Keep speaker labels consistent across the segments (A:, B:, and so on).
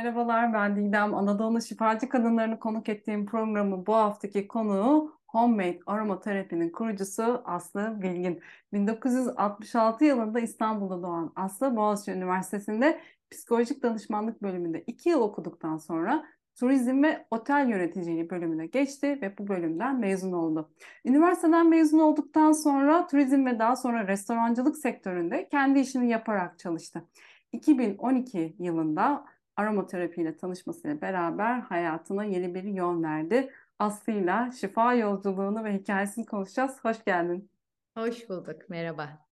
A: Merhabalar, ben Didem. Anadolu şifacı kadınlarını konuk ettiğim programı bu haftaki konuğu Homemade Aromaterapinin kurucusu Aslı Bilgin. 1966 yılında İstanbul'da doğan Aslı, Boğaziçi Üniversitesi'nde psikolojik danışmanlık bölümünde 2 yıl okuduktan sonra turizm ve otel yöneticiliği bölümüne geçti ve bu bölümden mezun oldu. Üniversiteden mezun olduktan sonra turizm ve daha sonra restorancılık sektöründe kendi işini yaparak çalıştı. 2012 yılında aromaterapi ile tanışmasıyla beraber hayatına yeni bir yön verdi. Aslı'yla şifa yolculuğunu ve hikayesini konuşacağız. Hoş geldin.
B: Hoş bulduk. Merhaba.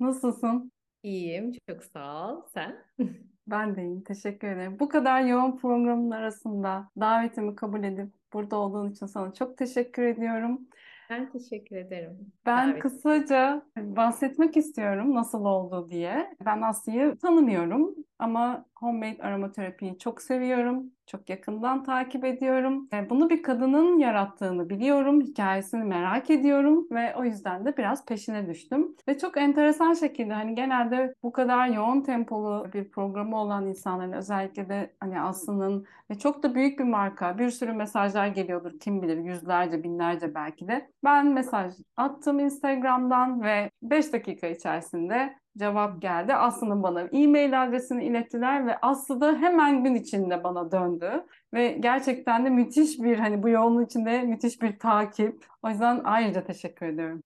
A: Nasılsın?
B: İyiyim. Çok sağ ol. Sen?
A: Ben de iyiyim. Teşekkür ederim. Bu kadar yoğun programın arasında davetimi kabul edip burada olduğun için sana çok teşekkür ediyorum.
B: Ben teşekkür ederim.
A: Ben
B: Davet
A: kısaca bahsetmek istiyorum nasıl oldu diye. Ben Aslı'yı tanımıyorum ama homemade aromaterapiyi çok seviyorum. Çok yakından takip ediyorum. E, Bunu bir kadının yarattığını biliyorum. Hikayesini merak ediyorum ve o yüzden de biraz peşine düştüm. Ve çok enteresan şekilde hani genelde bu kadar yoğun tempolu bir programı olan insanların özellikle de hani Aslı'nın ve çok da büyük bir marka bir sürü mesajlar geliyordur kim bilir yüzlerce binlerce belki de. Ben mesaj attım Instagram'dan ve 5 dakika içerisinde cevap geldi. Aslı'nın bana e-mail adresini ilettiler ve Aslı da hemen gün içinde bana döndü. Ve gerçekten de müthiş bir hani bu yoğunluğun içinde müthiş bir takip. O yüzden ayrıca teşekkür ediyorum.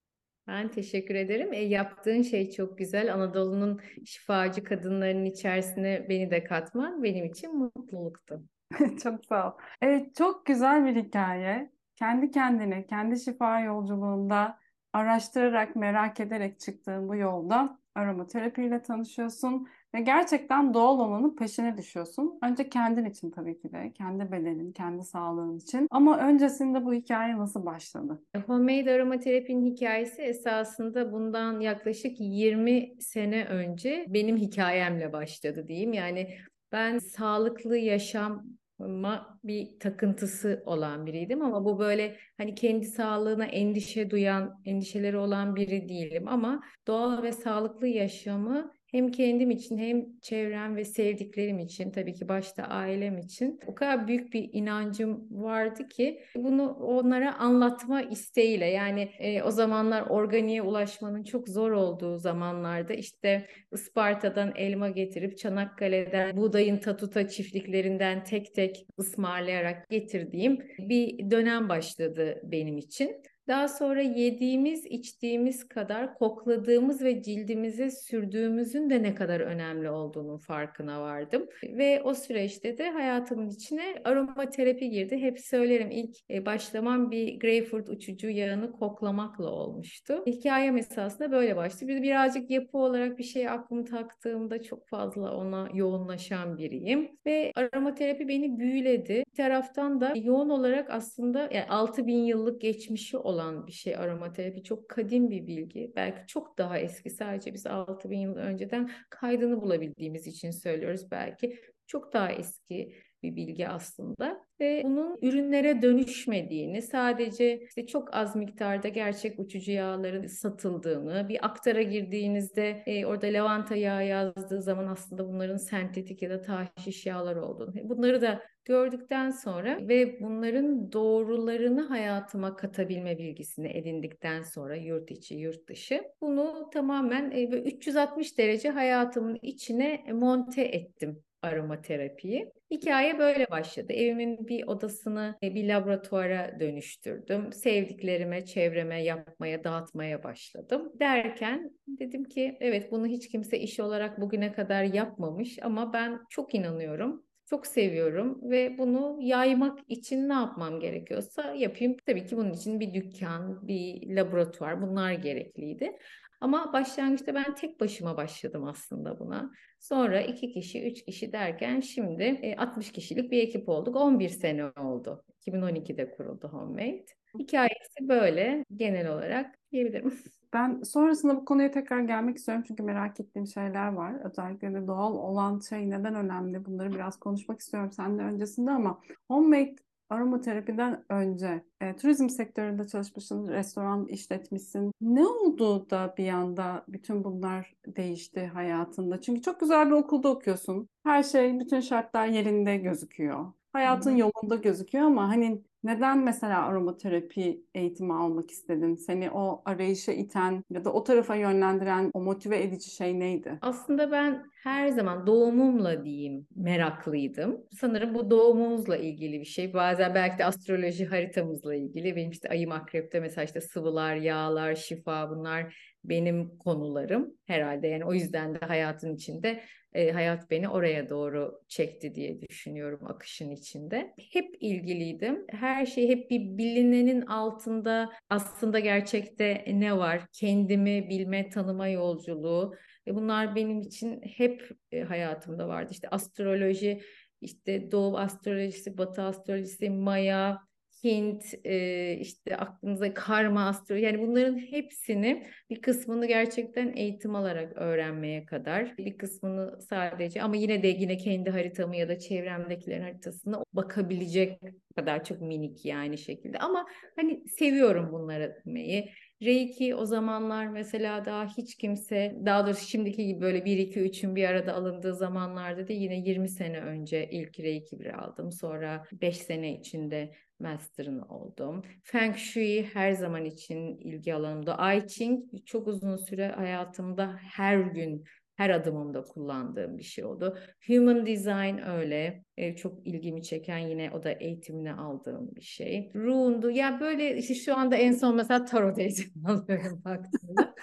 B: Ben teşekkür ederim. E, yaptığın şey çok güzel. Anadolu'nun şifacı kadınlarının içerisine beni de katman benim için mutluluktu.
A: Çok sağ ol. Evet, çok güzel bir hikaye. Kendi kendine, kendi şifa yolculuğunda araştırarak, merak ederek çıktığın bu yolda aromaterapiyle tanışıyorsun ve gerçekten doğal olanın peşine düşüyorsun. Önce kendin için tabii ki de, kendi bedenin, kendi sağlığın için. Ama öncesinde bu hikaye nasıl başladı?
B: E, Homemade aromaterapinin hikayesi esasında bundan yaklaşık 20 sene önce benim hikayemle başladı diyeyim. Yani ben sağlıklı yaşam ma bir takıntısı olan biriydim ama bu böyle hani kendi sağlığına endişe duyan, endişeleri olan biri değilim ama doğal ve sağlıklı yaşamı hem kendim için hem çevrem ve sevdiklerim için tabii ki başta ailem için o kadar büyük bir inancım vardı ki bunu onlara anlatma isteğiyle yani e, o zamanlar organiğe ulaşmanın çok zor olduğu zamanlarda işte Isparta'dan elma getirip Çanakkale'den buğdayın tatuta çiftliklerinden tek tek ısmarlayarak getirdiğim bir dönem başladı benim için. Daha sonra yediğimiz, içtiğimiz kadar kokladığımız ve cildimize sürdüğümüzün de ne kadar önemli olduğunun farkına vardım. Ve o süreçte de hayatımın içine aromaterapi girdi. Hep söylerim ilk e, başlamam bir greyfurt uçucu yağını koklamakla olmuştu. Hikayem esasında böyle başladı. Bir birazcık yapı olarak bir şey aklımı taktığımda çok fazla ona yoğunlaşan biriyim. Ve aromaterapi beni büyüledi. Bir taraftan da yoğun olarak aslında yani 6000 yıllık geçmişi olan olan bir şey aromaterapi. Çok kadim bir bilgi. Belki çok daha eski. Sadece biz 6000 yıl önceden kaydını bulabildiğimiz için söylüyoruz belki. Çok daha eski bir bilgi aslında ve bunun ürünlere dönüşmediğini, sadece işte çok az miktarda gerçek uçucu yağların satıldığını, bir aktara girdiğinizde e, orada lavanta yağı yazdığı zaman aslında bunların sentetik ya da tahşiş yağlar olduğunu, bunları da gördükten sonra ve bunların doğrularını hayatıma katabilme bilgisini edindikten sonra yurt içi, yurt dışı bunu tamamen e, 360 derece hayatımın içine monte ettim aromaterapiyi. Hikaye böyle başladı. Evimin bir odasını e, bir laboratuvara dönüştürdüm. Sevdiklerime, çevreme yapmaya, dağıtmaya başladım. Derken dedim ki evet bunu hiç kimse iş olarak bugüne kadar yapmamış ama ben çok inanıyorum. Çok seviyorum ve bunu yaymak için ne yapmam gerekiyorsa yapayım. Tabii ki bunun için bir dükkan, bir laboratuvar bunlar gerekliydi. Ama başlangıçta ben tek başıma başladım aslında buna. Sonra iki kişi, üç kişi derken şimdi 60 e, kişilik bir ekip olduk. 11 sene oldu. 2012'de kuruldu Homemade. Hikayesi böyle genel olarak diyebilirim.
A: Ben sonrasında bu konuya tekrar gelmek istiyorum çünkü merak ettiğim şeyler var. Özellikle de doğal olan şey neden önemli? Bunları biraz konuşmak istiyorum seninle öncesinde ama homemade aromaterapiden önce e, turizm sektöründe çalışmışsın, restoran işletmişsin. Ne oldu da bir anda bütün bunlar değişti hayatında? Çünkü çok güzel bir okulda okuyorsun. Her şey, bütün şartlar yerinde gözüküyor. Hayatın
B: Hı-hı.
A: yolunda gözüküyor ama hani neden mesela aromaterapi eğitimi almak istedin? Seni o arayışa iten ya da o tarafa yönlendiren, o motive edici şey neydi?
B: Aslında ben her zaman doğumumla diyeyim meraklıydım. Sanırım bu doğumumuzla ilgili bir şey. Bazen belki de astroloji haritamızla ilgili. Benim işte ayım akrepte mesela işte sıvılar, yağlar, şifa bunlar benim konularım herhalde. Yani o yüzden de hayatın içinde e, hayat beni oraya doğru çekti diye düşünüyorum akışın içinde. Hep ilgiliydim. Her şey hep bir bilinenin altında aslında gerçekte ne var? Kendimi bilme, tanıma yolculuğu. Ve bunlar benim için hep e, hayatımda vardı. İşte astroloji, işte Doğu astrolojisi, Batı astrolojisi, Maya, Hint, e, işte aklınıza karma astroloji yani bunların hepsini bir kısmını gerçekten eğitim alarak öğrenmeye kadar bir kısmını sadece ama yine de yine kendi haritamı ya da çevremdekilerin haritasına bakabilecek kadar çok minik yani şekilde ama hani seviyorum bunları etmeyi. Reiki o zamanlar mesela daha hiç kimse daha doğrusu şimdiki gibi böyle 1 2 3'ün bir arada alındığı zamanlarda da yine 20 sene önce ilk Reiki bir aldım. Sonra 5 sene içinde master'ın oldum. Feng Shui her zaman için ilgi alanımda. I Ching çok uzun süre hayatımda her gün her adımımda kullandığım bir şey oldu. Human Design öyle. E, çok ilgimi çeken yine o da eğitimini aldığım bir şey. Rune'du. Ya böyle işte şu anda en son mesela tarot eğitimi alıyorum baktığımda.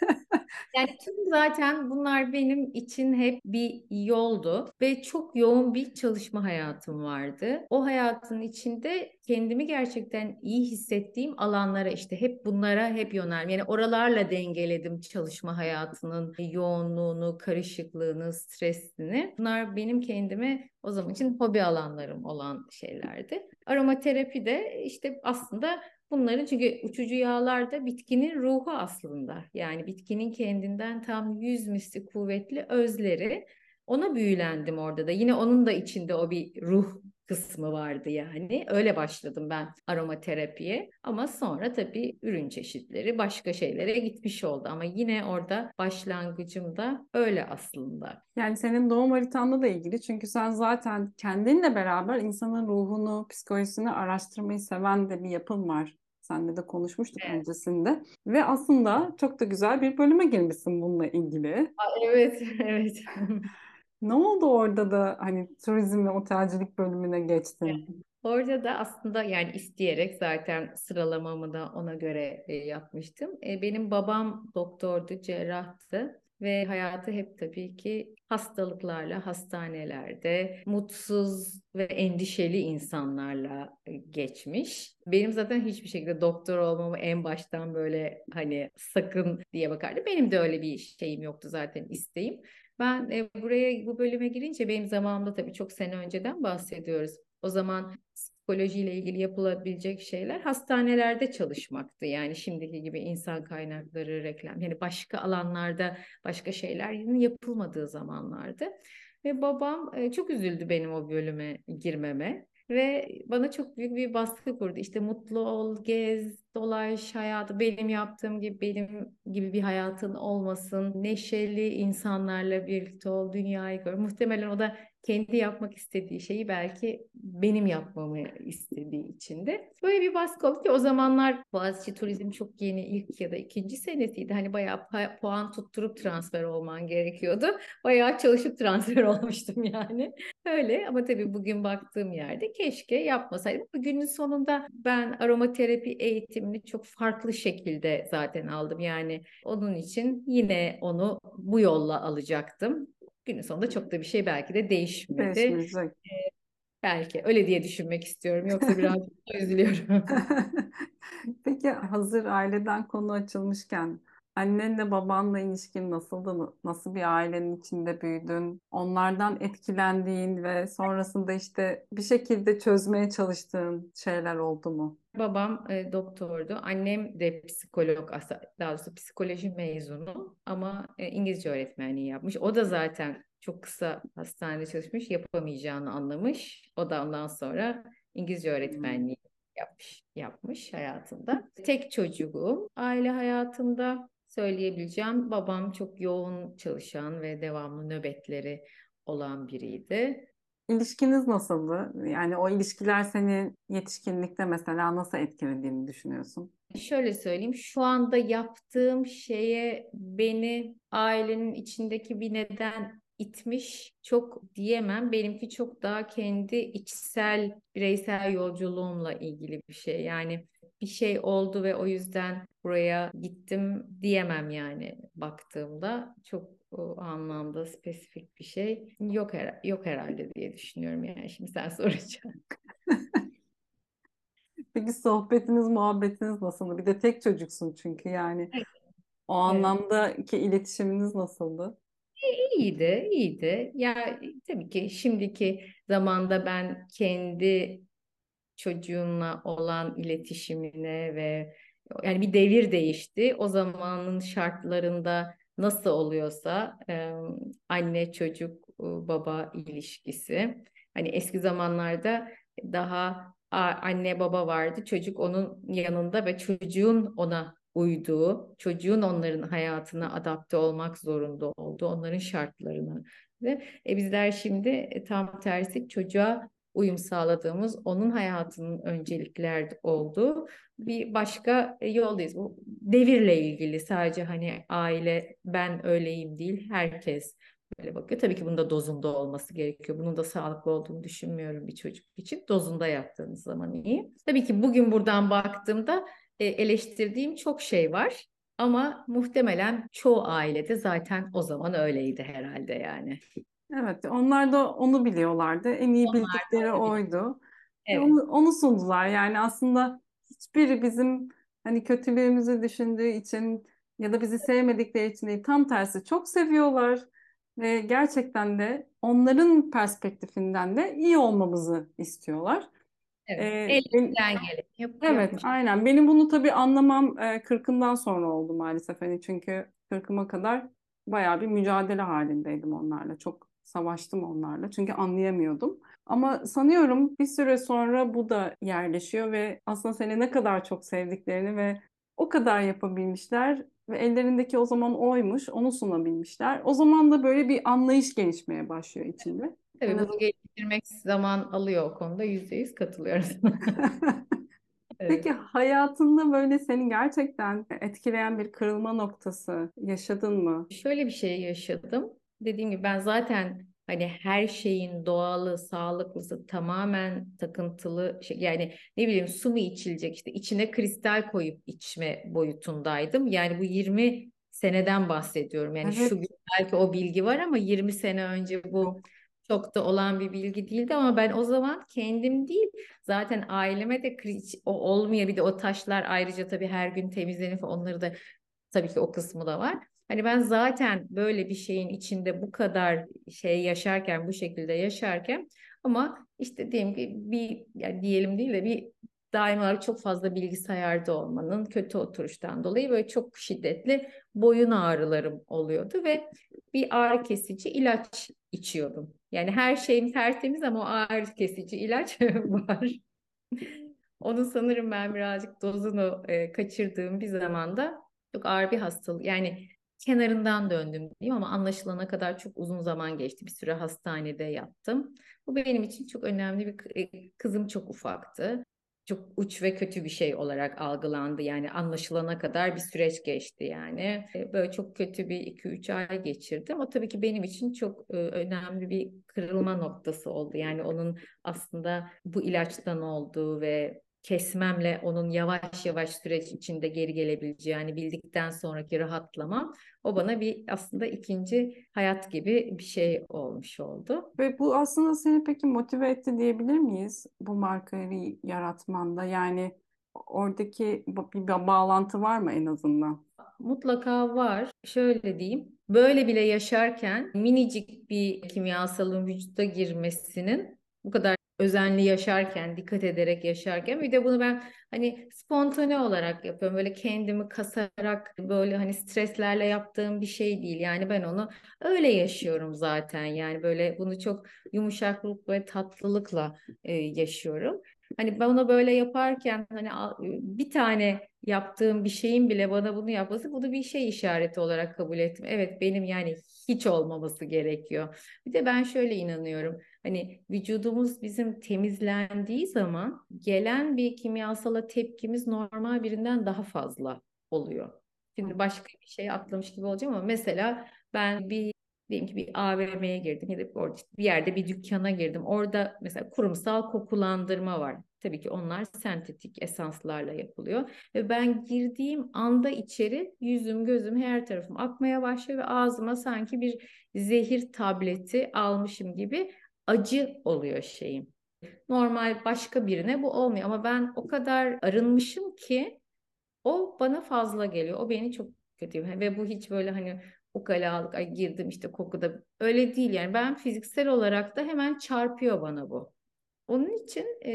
B: Yani tüm zaten bunlar benim için hep bir yoldu ve çok yoğun bir çalışma hayatım vardı. O hayatın içinde kendimi gerçekten iyi hissettiğim alanlara işte hep bunlara hep yöneldim. Yani oralarla dengeledim çalışma hayatının yoğunluğunu, karışıklığını, stresini. Bunlar benim kendime o zaman için hobi alanlarım olan şeylerdi. Aromaterapi de işte aslında Bunların çünkü uçucu yağlar da bitkinin ruhu aslında. Yani bitkinin kendinden tam yüz misli kuvvetli özleri. Ona büyülendim orada da. Yine onun da içinde o bir ruh kısmı vardı yani. Öyle başladım ben aromaterapiye. Ama sonra tabii ürün çeşitleri başka şeylere gitmiş oldu. Ama yine orada başlangıcım da öyle aslında.
A: Yani senin doğum haritanla da ilgili. Çünkü sen zaten kendinle beraber insanın ruhunu, psikolojisini araştırmayı seven de bir yapın var. Seninle de konuşmuştuk evet. öncesinde. Ve aslında çok da güzel bir bölüme girmişsin bununla ilgili.
B: Evet, evet.
A: ne oldu orada da hani turizm ve otelcilik bölümüne geçtin? Evet.
B: Orada da aslında yani isteyerek zaten sıralamamı da ona göre e, yapmıştım. E, benim babam doktordu, cerrahtı ve hayatı hep tabii ki hastalıklarla, hastanelerde, mutsuz ve endişeli insanlarla e, geçmiş. Benim zaten hiçbir şekilde doktor olmamı en baştan böyle hani sakın diye bakardı. Benim de öyle bir şeyim yoktu zaten isteğim. Ben e, buraya bu bölüme girince benim zamanımda tabii çok sene önceden bahsediyoruz. O zaman psikolojiyle ilgili yapılabilecek şeyler hastanelerde çalışmaktı. Yani şimdiki gibi insan kaynakları, reklam yani başka alanlarda başka şeyler yapılmadığı zamanlardı. Ve babam e, çok üzüldü benim o bölüme girmeme. Ve bana çok büyük bir baskı kurdu. İşte mutlu ol, gez, dolaş hayatı benim yaptığım gibi benim gibi bir hayatın olmasın. Neşeli insanlarla birlikte ol, dünyayı gör. Muhtemelen o da kendi yapmak istediği şeyi belki benim yapmamı istediği için de. Böyle bir baskı oldu ki o zamanlar Boğaziçi Turizm çok yeni ilk ya da ikinci senesiydi. Hani bayağı puan tutturup transfer olman gerekiyordu. Bayağı çalışıp transfer olmuştum yani. Öyle ama tabii bugün baktığım yerde keşke yapmasaydım. Bugünün sonunda ben aromaterapi eğitimini çok farklı şekilde zaten aldım. Yani onun için yine onu bu yolla alacaktım günün sonunda çok da bir şey belki de değişmedi. Değişmeyecek. Ee, belki öyle diye düşünmek istiyorum. Yoksa biraz üzülüyorum.
A: Peki hazır aileden konu açılmışken annenle babanla ilişkin nasıldı? Nasıl bir ailenin içinde büyüdün? Onlardan etkilendiğin ve sonrasında işte bir şekilde çözmeye çalıştığın şeyler oldu mu?
B: Babam e, doktordu. Annem de psikolog, daha doğrusu psikoloji mezunu ama e, İngilizce öğretmenliği yapmış. O da zaten çok kısa hastanede çalışmış, yapamayacağını anlamış. O da ondan sonra İngilizce öğretmenliği yapmış, yapmış hayatında. Tek çocuğum aile hayatında söyleyebileceğim babam çok yoğun çalışan ve devamlı nöbetleri olan biriydi.
A: İlişkiniz nasıldı? Yani o ilişkiler seni yetişkinlikte mesela nasıl etkilediğini düşünüyorsun?
B: Şöyle söyleyeyim, şu anda yaptığım şeye beni ailenin içindeki bir neden itmiş çok diyemem. Benimki çok daha kendi içsel, bireysel yolculuğumla ilgili bir şey. Yani bir şey oldu ve o yüzden buraya gittim diyemem yani baktığımda. Çok o anlamda spesifik bir şey yok her yok herhalde diye düşünüyorum yani şimdi sen soracaksın.
A: Peki sohbetiniz, muhabbetiniz nasıldı? Bir de tek çocuksun çünkü yani. O anlamdaki iletişiminiz nasıldı?
B: İyiydi, iyiydi. Ya tabii ki şimdiki zamanda ben kendi çocuğumla olan iletişimine ve yani bir devir değişti. O zamanın şartlarında nasıl oluyorsa e, anne çocuk baba ilişkisi. Hani eski zamanlarda daha anne baba vardı. Çocuk onun yanında ve çocuğun ona uyduğu, çocuğun onların hayatına adapte olmak zorunda olduğu, onların şartlarını ve e, bizler şimdi e, tam tersi çocuğa uyum sağladığımız, onun hayatının öncelikler olduğu bir başka e, yoldayız. Bu devirle ilgili sadece hani aile ben öyleyim değil, herkes böyle bakıyor. Tabii ki bunda dozunda olması gerekiyor. Bunun da sağlıklı olduğunu düşünmüyorum bir çocuk için. Dozunda yaptığınız zaman iyi. Tabii ki bugün buradan baktığımda e, eleştirdiğim çok şey var. Ama muhtemelen çoğu ailede zaten o zaman öyleydi herhalde yani.
A: Evet, onlar da onu biliyorlardı. En iyi onlar bildikleri oydu. Evet. Onu, onu sundular. Yani aslında hiçbiri bizim hani kötülüğümüzü düşündüğü için ya da bizi sevmedikleri için değil. Tam tersi çok seviyorlar ve gerçekten de onların perspektifinden de iyi olmamızı istiyorlar.
B: Evet, ee, elinden gelip yap,
A: Evet, yapmış. aynen. Benim bunu tabii anlamam e, kırkımdan sonra oldu maalesef. Hani çünkü kırkıma kadar bayağı bir mücadele halindeydim onlarla. Çok savaştım onlarla çünkü anlayamıyordum. Ama sanıyorum bir süre sonra bu da yerleşiyor ve aslında seni ne kadar çok sevdiklerini ve o kadar yapabilmişler ve ellerindeki o zaman oymuş, onu sunabilmişler. O zaman da böyle bir anlayış gelişmeye başlıyor içinde.
B: Tabii bunu geliştirmek zaman alıyor o konuda yüzde yüz katılıyoruz.
A: Peki hayatında böyle seni gerçekten etkileyen bir kırılma noktası yaşadın mı?
B: Şöyle bir şey yaşadım dediğim gibi ben zaten hani her şeyin doğalı, sağlıklısı, tamamen takıntılı şey yani ne bileyim su mu içilecek işte içine kristal koyup içme boyutundaydım. Yani bu 20 seneden bahsediyorum. Yani evet. şu gün belki o bilgi var ama 20 sene önce bu çok da olan bir bilgi değildi ama ben o zaman kendim değil zaten aileme de o olmuyor bir de o taşlar ayrıca tabii her gün temizlenip onları da tabii ki o kısmı da var. Hani ben zaten böyle bir şeyin içinde bu kadar şey yaşarken, bu şekilde yaşarken ama işte diyelim ki bir yani diyelim değil de bir daima çok fazla bilgisayarda olmanın kötü oturuştan dolayı böyle çok şiddetli boyun ağrılarım oluyordu ve bir ağrı kesici ilaç içiyordum. Yani her şeyim tertemiz ama o ağrı kesici ilaç var. Onu sanırım ben birazcık dozunu e, kaçırdığım bir zamanda çok ağır bir hastalık. Yani kenarından döndüm diyeyim ama anlaşılana kadar çok uzun zaman geçti. Bir süre hastanede yattım. Bu benim için çok önemli bir e, kızım çok ufaktı. Çok uç ve kötü bir şey olarak algılandı. Yani anlaşılana kadar bir süreç geçti yani. E, böyle çok kötü bir 2-3 ay geçirdim. O tabii ki benim için çok e, önemli bir kırılma noktası oldu. Yani onun aslında bu ilaçtan olduğu ve kesmemle onun yavaş yavaş süreç içinde geri gelebileceğini bildikten sonraki rahatlamam o bana bir aslında ikinci hayat gibi bir şey olmuş oldu.
A: Ve bu aslında seni peki motive etti diyebilir miyiz bu markayı yaratmanda? Yani oradaki bir bağlantı var mı en azından?
B: Mutlaka var. Şöyle diyeyim. Böyle bile yaşarken minicik bir kimyasalın vücuda girmesinin bu kadar özenli yaşarken, dikkat ederek yaşarken bir de bunu ben hani spontane olarak yapıyorum. Böyle kendimi kasarak böyle hani streslerle yaptığım bir şey değil. Yani ben onu öyle yaşıyorum zaten. Yani böyle bunu çok yumuşaklık ve tatlılıkla e, yaşıyorum. Hani bana böyle yaparken hani bir tane yaptığım bir şeyin bile bana bunu yapması bunu bir şey işareti olarak kabul ettim. Evet benim yani hiç olmaması gerekiyor. Bir de ben şöyle inanıyorum. Hani vücudumuz bizim temizlendiği zaman gelen bir kimyasala tepkimiz normal birinden daha fazla oluyor. Şimdi başka bir şey atlamış gibi olacağım ama mesela ben bir diyelim ki bir AVM'ye girdim ya da bir yerde bir dükkana girdim. Orada mesela kurumsal kokulandırma var. Tabii ki onlar sentetik esanslarla yapılıyor. Ve ben girdiğim anda içeri yüzüm gözüm her tarafım akmaya başlıyor ve ağzıma sanki bir zehir tableti almışım gibi acı oluyor şeyim. Normal başka birine bu olmuyor ama ben o kadar arınmışım ki o bana fazla geliyor. O beni çok kötü ve bu hiç böyle hani ukalalık ay girdim işte kokuda öyle değil yani ben fiziksel olarak da hemen çarpıyor bana bu. Onun için e,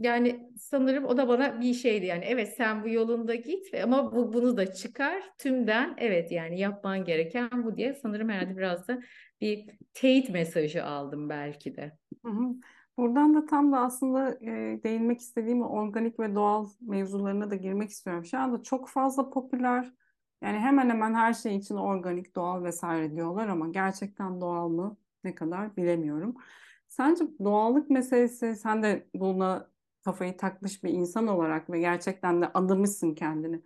B: yani sanırım o da bana bir şeydi yani evet sen bu yolunda git ama bu, bunu da çıkar tümden evet yani yapman gereken bu diye sanırım herhalde biraz da bir teyit mesajı aldım belki de.
A: Hı hı. Buradan da tam da aslında e, değinmek istediğim organik ve doğal mevzularına da girmek istiyorum. Şu anda çok fazla popüler yani hemen hemen her şey için organik, doğal vesaire diyorlar ama gerçekten doğal mı ne kadar bilemiyorum. Sence doğallık meselesi sen de buna kafayı takmış bir insan olarak ve gerçekten de adamışsın kendini.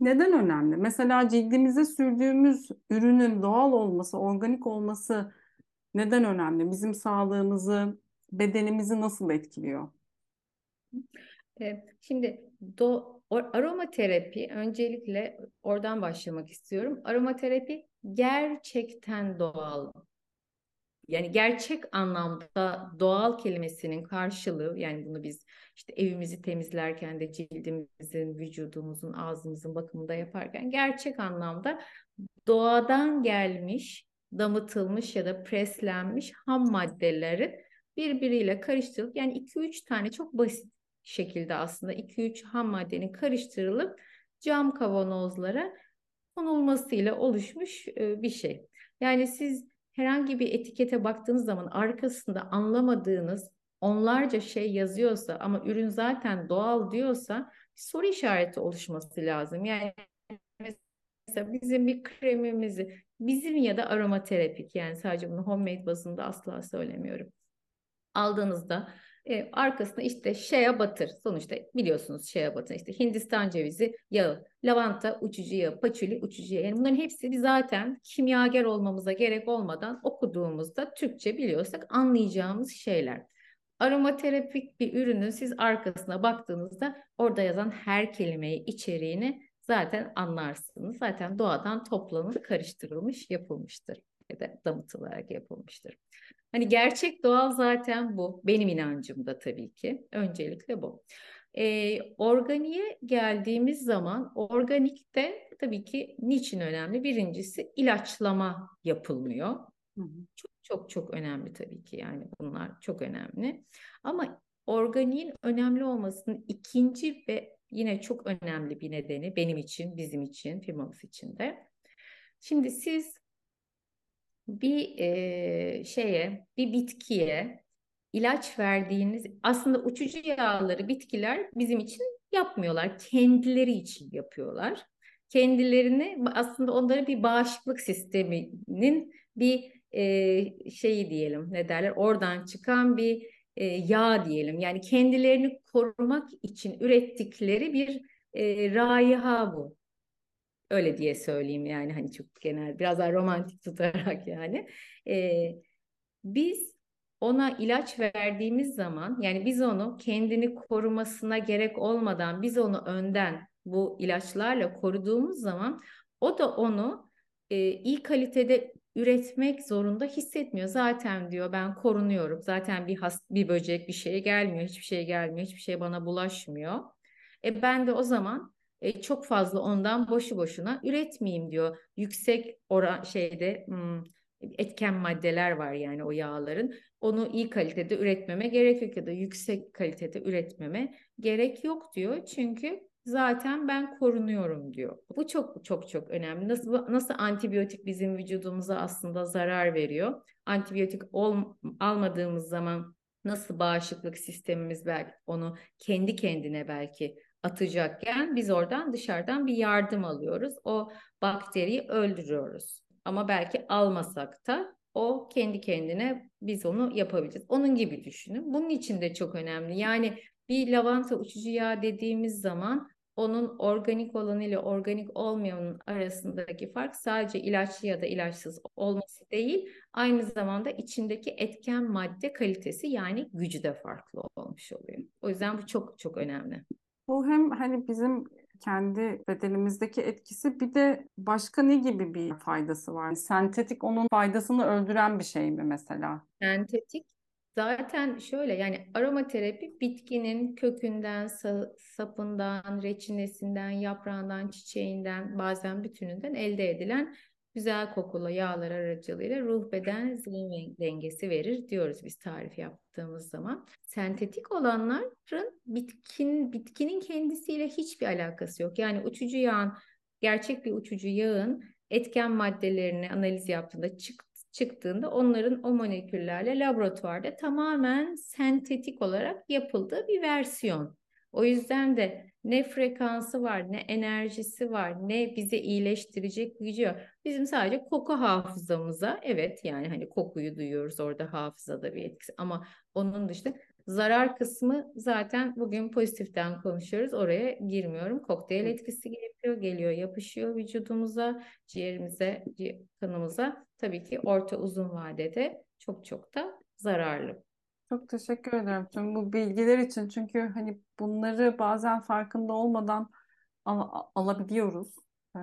A: Neden önemli? Mesela cildimize sürdüğümüz ürünün doğal olması, organik olması neden önemli? Bizim sağlığımızı, bedenimizi nasıl etkiliyor?
B: Şimdi do, aromaterapi öncelikle oradan başlamak istiyorum. Aromaterapi gerçekten doğal. Yani gerçek anlamda doğal kelimesinin karşılığı yani bunu biz işte evimizi temizlerken de cildimizin, vücudumuzun, ağzımızın bakımında yaparken gerçek anlamda doğadan gelmiş, damıtılmış ya da preslenmiş ham maddeleri birbiriyle karıştırılıp yani 2-3 tane çok basit şekilde aslında 2-3 ham maddenin karıştırılıp cam kavanozlara konulmasıyla oluşmuş bir şey. Yani siz herhangi bir etikete baktığınız zaman arkasında anlamadığınız onlarca şey yazıyorsa ama ürün zaten doğal diyorsa bir soru işareti oluşması lazım. Yani mesela bizim bir kremimizi bizim ya da aromaterapik yani sadece bunu homemade bazında asla söylemiyorum. Aldığınızda e, arkasına işte shea butter sonuçta biliyorsunuz shea butter işte Hindistan cevizi yağı, lavanta uçucu yağı, paçuli uçucu yağı. Yani bunların hepsi zaten kimyager olmamıza gerek olmadan okuduğumuzda Türkçe biliyorsak anlayacağımız şeyler. Aromaterapik bir ürünün siz arkasına baktığınızda orada yazan her kelimeyi, içeriğini zaten anlarsınız. Zaten doğadan toplanıp karıştırılmış, yapılmıştır ya da damıtılarak yapılmıştır. Hani gerçek doğal zaten bu. Benim inancım da tabii ki. Öncelikle bu. E, organiğe geldiğimiz zaman organikte tabii ki niçin önemli? Birincisi ilaçlama yapılmıyor. Hı hı. Çok çok çok önemli tabii ki yani bunlar çok önemli. Ama organiğin önemli olmasının ikinci ve yine çok önemli bir nedeni benim için, bizim için, firmamız için de. Şimdi siz bir e, şeye, bir bitkiye ilaç verdiğiniz aslında uçucu yağları bitkiler bizim için yapmıyorlar. Kendileri için yapıyorlar. Kendilerini aslında onların bir bağışıklık sisteminin bir e, şeyi diyelim ne derler oradan çıkan bir e, yağ diyelim. Yani kendilerini korumak için ürettikleri bir e, raiha bu. Öyle diye söyleyeyim yani hani çok genel biraz daha romantik tutarak yani. Ee, biz ona ilaç verdiğimiz zaman yani biz onu kendini korumasına gerek olmadan biz onu önden bu ilaçlarla koruduğumuz zaman o da onu e, iyi kalitede üretmek zorunda hissetmiyor. Zaten diyor ben korunuyorum. Zaten bir has bir böcek bir şeye gelmiyor. Hiçbir şey gelmiyor. Hiçbir şey bana bulaşmıyor. E ben de o zaman e, çok fazla ondan boşu boşuna üretmeyeyim diyor. Yüksek oran şeyde hmm, etken maddeler var yani o yağların. Onu iyi kalitede üretmeme gerek yok ya da yüksek kalitede üretmeme gerek yok diyor. Çünkü zaten ben korunuyorum diyor. Bu çok çok çok önemli. Nasıl nasıl antibiyotik bizim vücudumuza aslında zarar veriyor? Antibiyotik ol, almadığımız zaman nasıl bağışıklık sistemimiz belki onu kendi kendine belki atacakken biz oradan dışarıdan bir yardım alıyoruz. O bakteriyi öldürüyoruz. Ama belki almasak da o kendi kendine biz onu yapabileceğiz. Onun gibi düşünün. Bunun için de çok önemli. Yani bir lavanta uçucu yağ dediğimiz zaman onun organik olanı ile organik olmayanın arasındaki fark sadece ilaçlı ya da ilaçsız olması değil, aynı zamanda içindeki etken madde kalitesi yani gücü de farklı olmuş oluyor. O yüzden bu çok çok önemli.
A: Bu hem hani bizim kendi bedenimizdeki etkisi bir de başka ne gibi bir faydası var? Sentetik onun faydasını öldüren bir şey mi mesela?
B: Sentetik Zaten şöyle yani aromaterapi bitkinin kökünden, sapından, reçinesinden, yaprağından, çiçeğinden, bazen bütününden elde edilen güzel kokulu yağlar aracılığıyla ruh beden zihin dengesi verir diyoruz biz tarif yaptığımız zaman. Sentetik olanların bitkin bitkinin kendisiyle hiçbir alakası yok. Yani uçucu yağın gerçek bir uçucu yağın etken maddelerini analiz yaptığında çık çıktığında onların o moleküllerle laboratuvarda tamamen sentetik olarak yapıldığı bir versiyon. O yüzden de ne frekansı var, ne enerjisi var, ne bize iyileştirecek gücü yok. Bizim sadece koku hafızamıza, evet yani hani kokuyu duyuyoruz orada hafızada bir etkisi ama onun dışında zarar kısmı zaten bugün pozitiften konuşuyoruz. Oraya girmiyorum. Kokteyl etkisi geliyor, geliyor, yapışıyor vücudumuza, ciğerimize, kanımıza. Tabii ki orta uzun vadede çok çok da zararlı.
A: Çok teşekkür ederim tüm bu bilgiler için. Çünkü hani bunları bazen farkında olmadan al alabiliyoruz. Ee,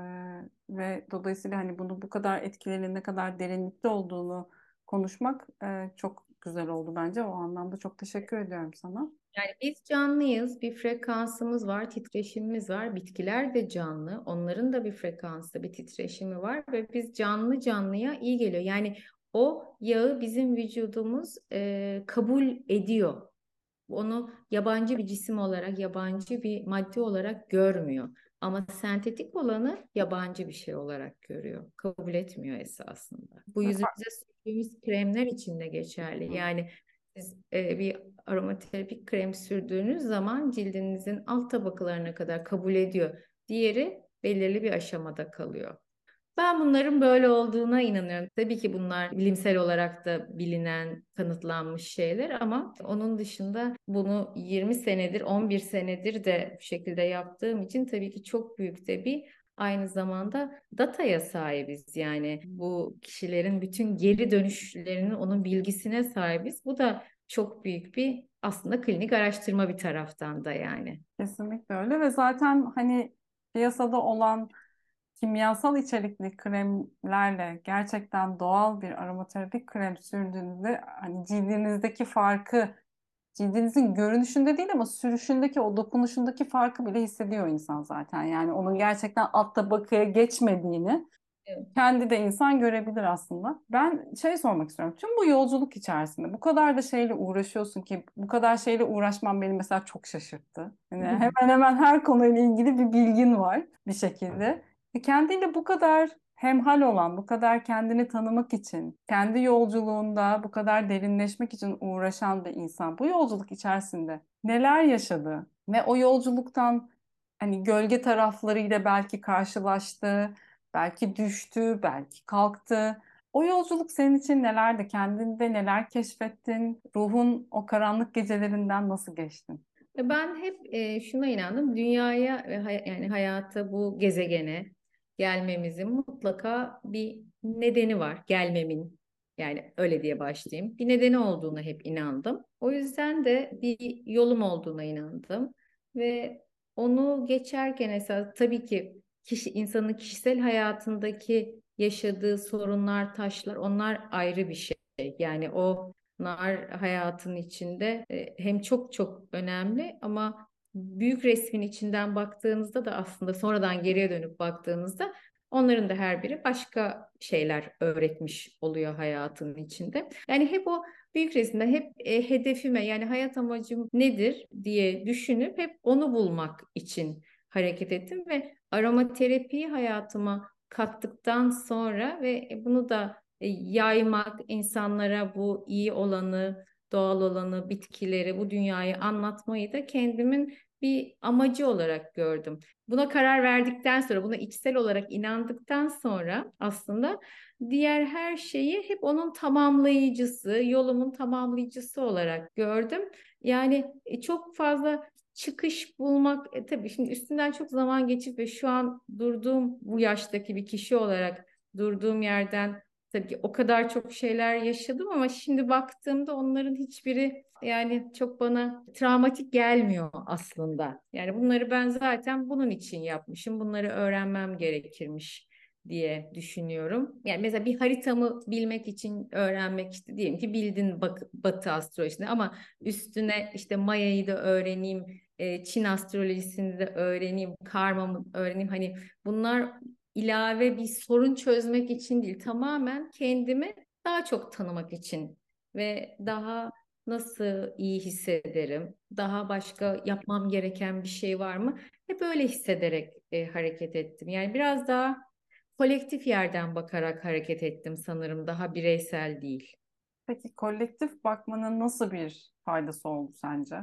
A: ve dolayısıyla hani bunu bu kadar etkilerinin ne kadar derinlikte olduğunu konuşmak e, çok güzel oldu bence. O anlamda çok teşekkür ediyorum sana.
B: Yani biz canlıyız, bir frekansımız var, titreşimimiz var. Bitkiler de canlı, onların da bir frekansı, bir titreşimi var ve biz canlı canlıya iyi geliyor. Yani o yağı bizim vücudumuz e, kabul ediyor. Onu yabancı bir cisim olarak, yabancı bir madde olarak görmüyor. Ama sentetik olanı yabancı bir şey olarak görüyor. Kabul etmiyor esasında. Bu yüzümüze sürdüğümüz kremler için de geçerli. Yani siz e, bir aromaterapik krem sürdüğünüz zaman cildinizin alt tabakalarına kadar kabul ediyor. Diğeri belirli bir aşamada kalıyor. Ben bunların böyle olduğuna inanıyorum. Tabii ki bunlar bilimsel olarak da bilinen, kanıtlanmış şeyler ama onun dışında bunu 20 senedir, 11 senedir de bu şekilde yaptığım için tabii ki çok büyük de bir aynı zamanda dataya sahibiz. Yani bu kişilerin bütün geri dönüşlerinin onun bilgisine sahibiz. Bu da çok büyük bir aslında klinik araştırma bir taraftan da yani.
A: Kesinlikle öyle ve zaten hani piyasada olan kimyasal içerikli kremlerle gerçekten doğal bir aromaterapik krem sürdüğünüzde hani cildinizdeki farkı cildinizin görünüşünde değil ama sürüşündeki o dokunuşundaki farkı bile hissediyor insan zaten. Yani onun gerçekten alt tabakaya geçmediğini evet. kendi de insan görebilir aslında. Ben şey sormak istiyorum. Tüm bu yolculuk içerisinde bu kadar da şeyle uğraşıyorsun ki bu kadar şeyle uğraşman beni mesela çok şaşırttı. Yani hemen hemen her konuyla ilgili bir bilgin var bir şekilde. E kendiyle bu kadar hemhal olan, bu kadar kendini tanımak için, kendi yolculuğunda bu kadar derinleşmek için uğraşan bir insan bu yolculuk içerisinde neler yaşadı ve o yolculuktan hani gölge taraflarıyla belki karşılaştı, belki düştü, belki kalktı. O yolculuk senin için nelerdi? Kendinde neler keşfettin? Ruhun o karanlık gecelerinden nasıl geçtin?
B: Ben hep e, şuna inandım. Dünyaya yani hayata bu gezegene gelmemizin mutlaka bir nedeni var. Gelmemin yani öyle diye başlayayım. Bir nedeni olduğuna hep inandım. O yüzden de bir yolum olduğuna inandım ve onu geçerken esas tabii ki kişi insanın kişisel hayatındaki yaşadığı sorunlar, taşlar onlar ayrı bir şey. Yani onlar hayatın içinde e, hem çok çok önemli ama büyük resmin içinden baktığınızda da aslında sonradan geriye dönüp baktığınızda onların da her biri başka şeyler öğretmiş oluyor hayatının içinde. Yani hep o büyük resimde hep e, hedefime yani hayat amacım nedir diye düşünüp hep onu bulmak için hareket ettim ve aromaterapiyi hayatıma kattıktan sonra ve bunu da e, yaymak, insanlara bu iyi olanı doğal olanı, bitkileri, bu dünyayı anlatmayı da kendimin bir amacı olarak gördüm. Buna karar verdikten sonra, buna içsel olarak inandıktan sonra aslında diğer her şeyi hep onun tamamlayıcısı, yolumun tamamlayıcısı olarak gördüm. Yani e, çok fazla çıkış bulmak e, tabii şimdi üstünden çok zaman geçip ve şu an durduğum bu yaştaki bir kişi olarak durduğum yerden tabii ki o kadar çok şeyler yaşadım ama şimdi baktığımda onların hiçbiri yani çok bana travmatik gelmiyor aslında. Yani bunları ben zaten bunun için yapmışım. Bunları öğrenmem gerekirmiş diye düşünüyorum. Yani mesela bir haritamı bilmek için öğrenmek işte diyelim ki bildin Batı astrolojisini ama üstüne işte Maya'yı da öğreneyim, Çin astrolojisini de öğreneyim, karmamı öğreneyim. Hani bunlar ilave bir sorun çözmek için değil, tamamen kendimi daha çok tanımak için ve daha nasıl iyi hissederim, daha başka yapmam gereken bir şey var mı? Hep öyle hissederek e, hareket ettim. Yani biraz daha kolektif yerden bakarak hareket ettim sanırım, daha bireysel değil.
A: Peki kolektif bakmanın nasıl bir faydası oldu sence?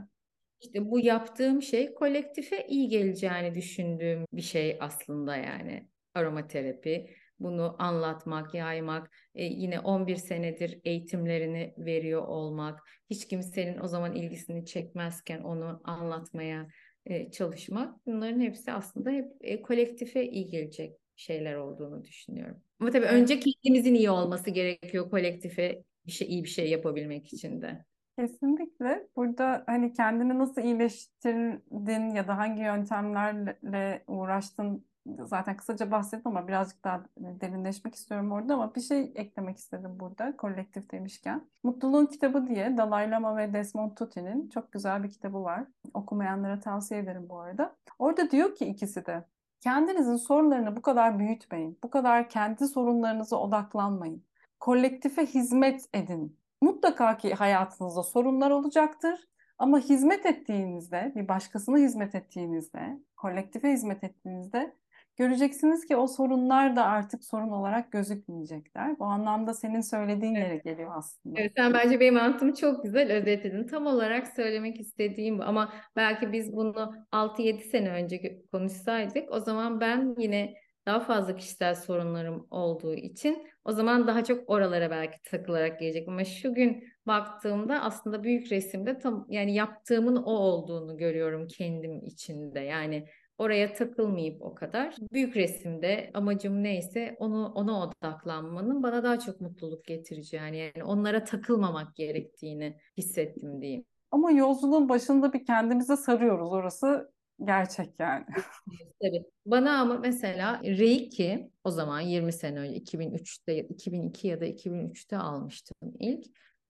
B: İşte bu yaptığım şey kolektife iyi geleceğini düşündüğüm bir şey aslında yani aromaterapi. Bunu anlatmak, yaymak, e, yine 11 senedir eğitimlerini veriyor olmak, hiç kimsenin o zaman ilgisini çekmezken onu anlatmaya e, çalışmak. Bunların hepsi aslında hep e, kolektife iyi gelecek şeyler olduğunu düşünüyorum. Ama tabii önce kendimizin iyi olması gerekiyor kolektife bir şey iyi bir şey yapabilmek için de.
A: Kesinlikle. Burada hani kendini nasıl iyileştirdin ya da hangi yöntemlerle uğraştın zaten kısaca bahsettim ama birazcık daha derinleşmek istiyorum orada ama bir şey eklemek istedim burada kolektif demişken. Mutluluğun Kitabı diye Dalai Lama ve Desmond Tutu'nun çok güzel bir kitabı var. Okumayanlara tavsiye ederim bu arada. Orada diyor ki ikisi de kendinizin sorunlarını bu kadar büyütmeyin. Bu kadar kendi sorunlarınıza odaklanmayın. Kolektife hizmet edin. Mutlaka ki hayatınızda sorunlar olacaktır. Ama hizmet ettiğinizde, bir başkasına hizmet ettiğinizde, kolektife hizmet ettiğinizde göreceksiniz ki o sorunlar da artık sorun olarak gözükmeyecekler. Bu anlamda senin söylediğin yere geliyor aslında.
B: Evet, sen bence benim anlatımı çok güzel özetledin. Tam olarak söylemek istediğim bu. Ama belki biz bunu 6-7 sene önce konuşsaydık o zaman ben yine daha fazla kişisel sorunlarım olduğu için o zaman daha çok oralara belki takılarak gelecek ama şu gün baktığımda aslında büyük resimde tam yani yaptığımın o olduğunu görüyorum kendim içinde. Yani oraya takılmayıp o kadar. Büyük resimde amacım neyse onu ona odaklanmanın bana daha çok mutluluk getireceğini yani onlara takılmamak gerektiğini hissettim diyeyim.
A: Ama yolculuğun başında bir kendimize sarıyoruz orası gerçek yani.
B: Tabii. Bana ama mesela Reiki o zaman 20 sene önce 2003'te 2002 ya da 2003'te almıştım ilk.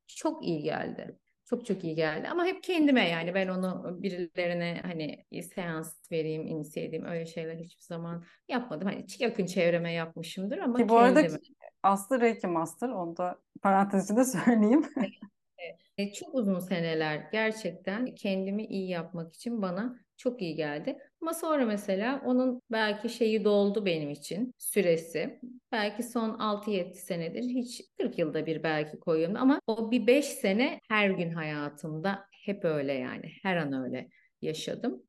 B: Çok iyi geldi. Çok çok iyi geldi ama hep kendime yani ben onu birilerine hani seans vereyim, inisiye edeyim öyle şeyler hiçbir zaman yapmadım. Hani yakın çevreme yapmışımdır ama
A: Ki bu arada Aslı Reiki Master onu da parantez içinde söyleyeyim.
B: Evet. Çok uzun seneler gerçekten kendimi iyi yapmak için bana çok iyi geldi. Ama sonra mesela onun belki şeyi doldu benim için süresi. Belki son 6-7 senedir hiç 40 yılda bir belki koyuyorum ama o bir 5 sene her gün hayatımda hep öyle yani her an öyle yaşadım.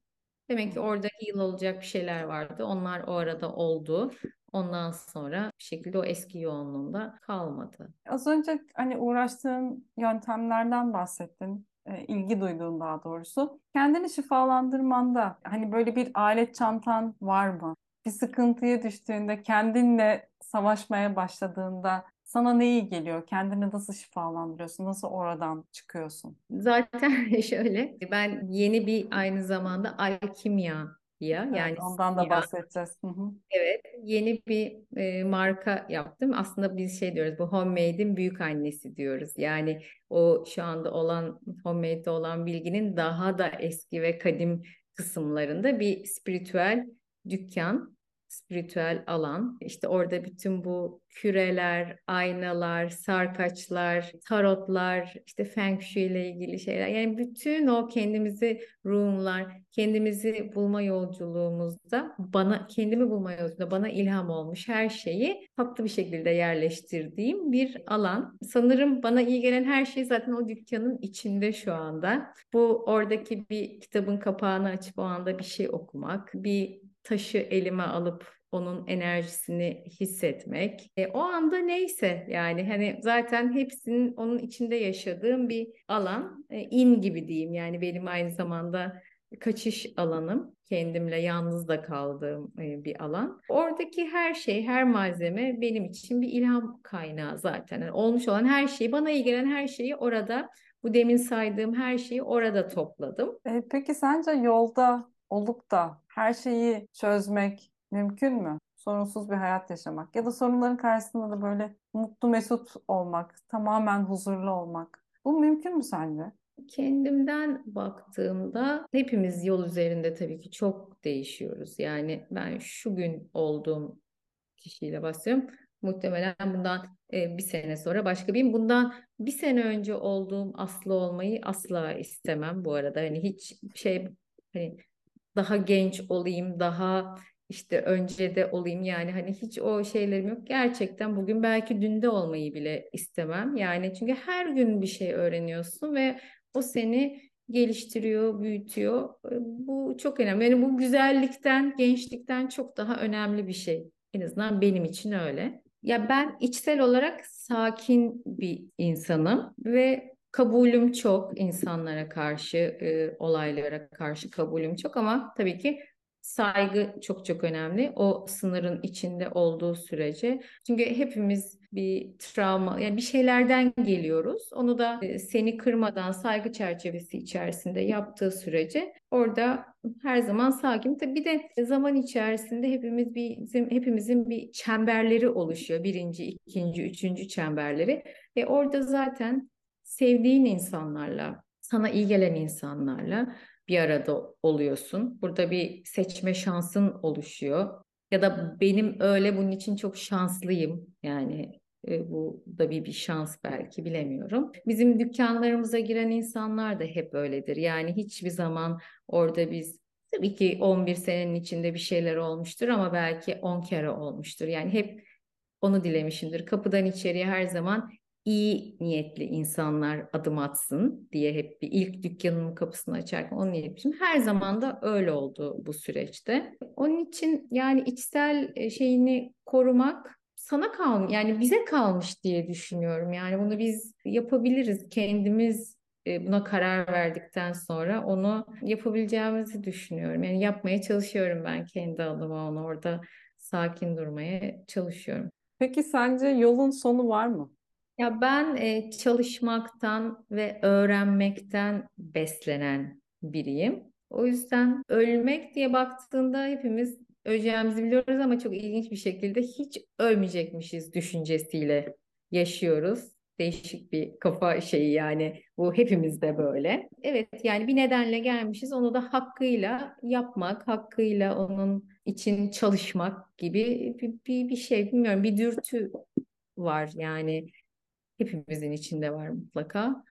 B: Demek ki orada yıl olacak bir şeyler vardı. Onlar o arada oldu. Ondan sonra bir şekilde o eski yoğunluğunda kalmadı.
A: Az önce hani uğraştığın yöntemlerden bahsettin. E, ilgi duyduğun daha doğrusu. Kendini şifalandırmanda hani böyle bir alet çantan var mı? Bir sıkıntıya düştüğünde kendinle savaşmaya başladığında sana ne iyi geliyor? Kendini nasıl şifalandırıyorsun? Nasıl oradan çıkıyorsun?
B: Zaten şöyle ben yeni bir aynı zamanda alkimya ya
A: evet, yani ondan da bahsedeceğiz. Hı hı.
B: Evet, yeni bir e, marka yaptım. Aslında biz şey diyoruz, bu homemade'in büyük annesi diyoruz. Yani o şu anda olan homemade'de olan bilginin daha da eski ve kadim kısımlarında bir spiritüel dükkan. Spiritüel alan. İşte orada bütün bu küreler, aynalar, sarkaçlar, tarotlar, işte Feng Shui ile ilgili şeyler. Yani bütün o kendimizi roomlar, kendimizi bulma yolculuğumuzda bana kendimi bulma yolculuğunda bana ilham olmuş her şeyi tatlı bir şekilde yerleştirdiğim bir alan. Sanırım bana iyi gelen her şey zaten o dükkanın içinde şu anda. Bu oradaki bir kitabın kapağını açıp o anda bir şey okumak, bir taşı elime alıp onun enerjisini hissetmek. E, o anda neyse yani hani zaten hepsinin onun içinde yaşadığım bir alan. E, in gibi diyeyim yani benim aynı zamanda kaçış alanım. Kendimle yalnız da kaldığım e, bir alan. Oradaki her şey, her malzeme benim için bir ilham kaynağı zaten. Yani olmuş olan her şeyi, bana iyi gelen her şeyi orada, bu demin saydığım her şeyi orada topladım.
A: E, peki sence yolda olup da her şeyi çözmek mümkün mü? Sorunsuz bir hayat yaşamak ya da sorunların karşısında da böyle mutlu mesut olmak, tamamen huzurlu olmak. Bu mümkün mü sence?
B: Kendimden baktığımda hepimiz yol üzerinde tabii ki çok değişiyoruz. Yani ben şu gün olduğum kişiyle başlıyorum. Muhtemelen bundan e, bir sene sonra başka biriyim. Bundan bir sene önce olduğum Aslı olmayı asla istemem bu arada. Hani hiç şey hani daha genç olayım, daha işte önce de olayım yani hani hiç o şeylerim yok. Gerçekten bugün belki dünde olmayı bile istemem. Yani çünkü her gün bir şey öğreniyorsun ve o seni geliştiriyor, büyütüyor. Bu çok önemli. Yani bu güzellikten, gençlikten çok daha önemli bir şey. En azından benim için öyle. Ya ben içsel olarak sakin bir insanım ve kabulüm çok insanlara karşı, e, olaylara karşı kabulüm çok ama tabii ki saygı çok çok önemli. O sınırın içinde olduğu sürece. Çünkü hepimiz bir travma, yani bir şeylerden geliyoruz. Onu da e, seni kırmadan saygı çerçevesi içerisinde yaptığı sürece orada her zaman sakin. Tabii bir de zaman içerisinde hepimiz bir bizim hepimizin bir çemberleri oluşuyor. Birinci, ikinci, üçüncü çemberleri. Ve orada zaten sevdiğin insanlarla, sana iyi gelen insanlarla bir arada oluyorsun. Burada bir seçme şansın oluşuyor. Ya da benim öyle bunun için çok şanslıyım. Yani e, bu da bir bir şans belki bilemiyorum. Bizim dükkanlarımıza giren insanlar da hep öyledir. Yani hiçbir zaman orada biz tabii ki 11 senenin içinde bir şeyler olmuştur ama belki 10 kere olmuştur. Yani hep onu dilemişimdir. Kapıdan içeriye her zaman iyi niyetli insanlar adım atsın diye hep bir ilk dükkanın kapısını açarken onu yapmışım. Her zaman da öyle oldu bu süreçte. Onun için yani içsel e, şeyini korumak sana kalmış yani bize kalmış diye düşünüyorum. Yani bunu biz yapabiliriz kendimiz e, buna karar verdikten sonra onu yapabileceğimizi düşünüyorum. Yani yapmaya çalışıyorum ben kendi adıma onu orada sakin durmaya çalışıyorum.
A: Peki sence yolun sonu var mı?
B: Ya ben e, çalışmaktan ve öğrenmekten beslenen biriyim. O yüzden ölmek diye baktığında hepimiz öleceğimizi biliyoruz ama çok ilginç bir şekilde hiç ölmeyecekmişiz düşüncesiyle yaşıyoruz. Değişik bir kafa şeyi yani bu hepimizde böyle. Evet yani bir nedenle gelmişiz onu da hakkıyla yapmak, hakkıyla onun için çalışmak gibi bir, bir, bir şey bilmiyorum bir dürtü var yani hepimizin içinde var mutlaka.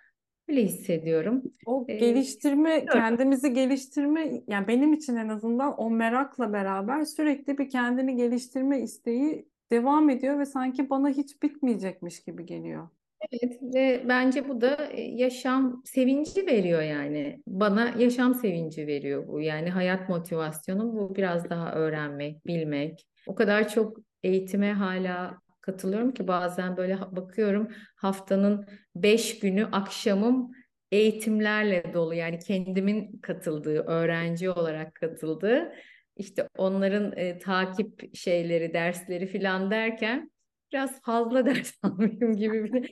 B: Öyle hissediyorum.
A: O ee, geliştirme, kendimizi geliştirme, yani benim için en azından o merakla beraber sürekli bir kendini geliştirme isteği devam ediyor ve sanki bana hiç bitmeyecekmiş gibi geliyor.
B: Evet ve bence bu da e, yaşam sevinci veriyor yani. Bana yaşam sevinci veriyor bu. Yani hayat motivasyonu bu biraz daha öğrenmek, bilmek. O kadar çok eğitime hala katılıyorum ki bazen böyle bakıyorum haftanın beş günü akşamım eğitimlerle dolu yani kendimin katıldığı öğrenci olarak katıldığı işte onların e, takip şeyleri dersleri filan derken biraz fazla ders almışım gibi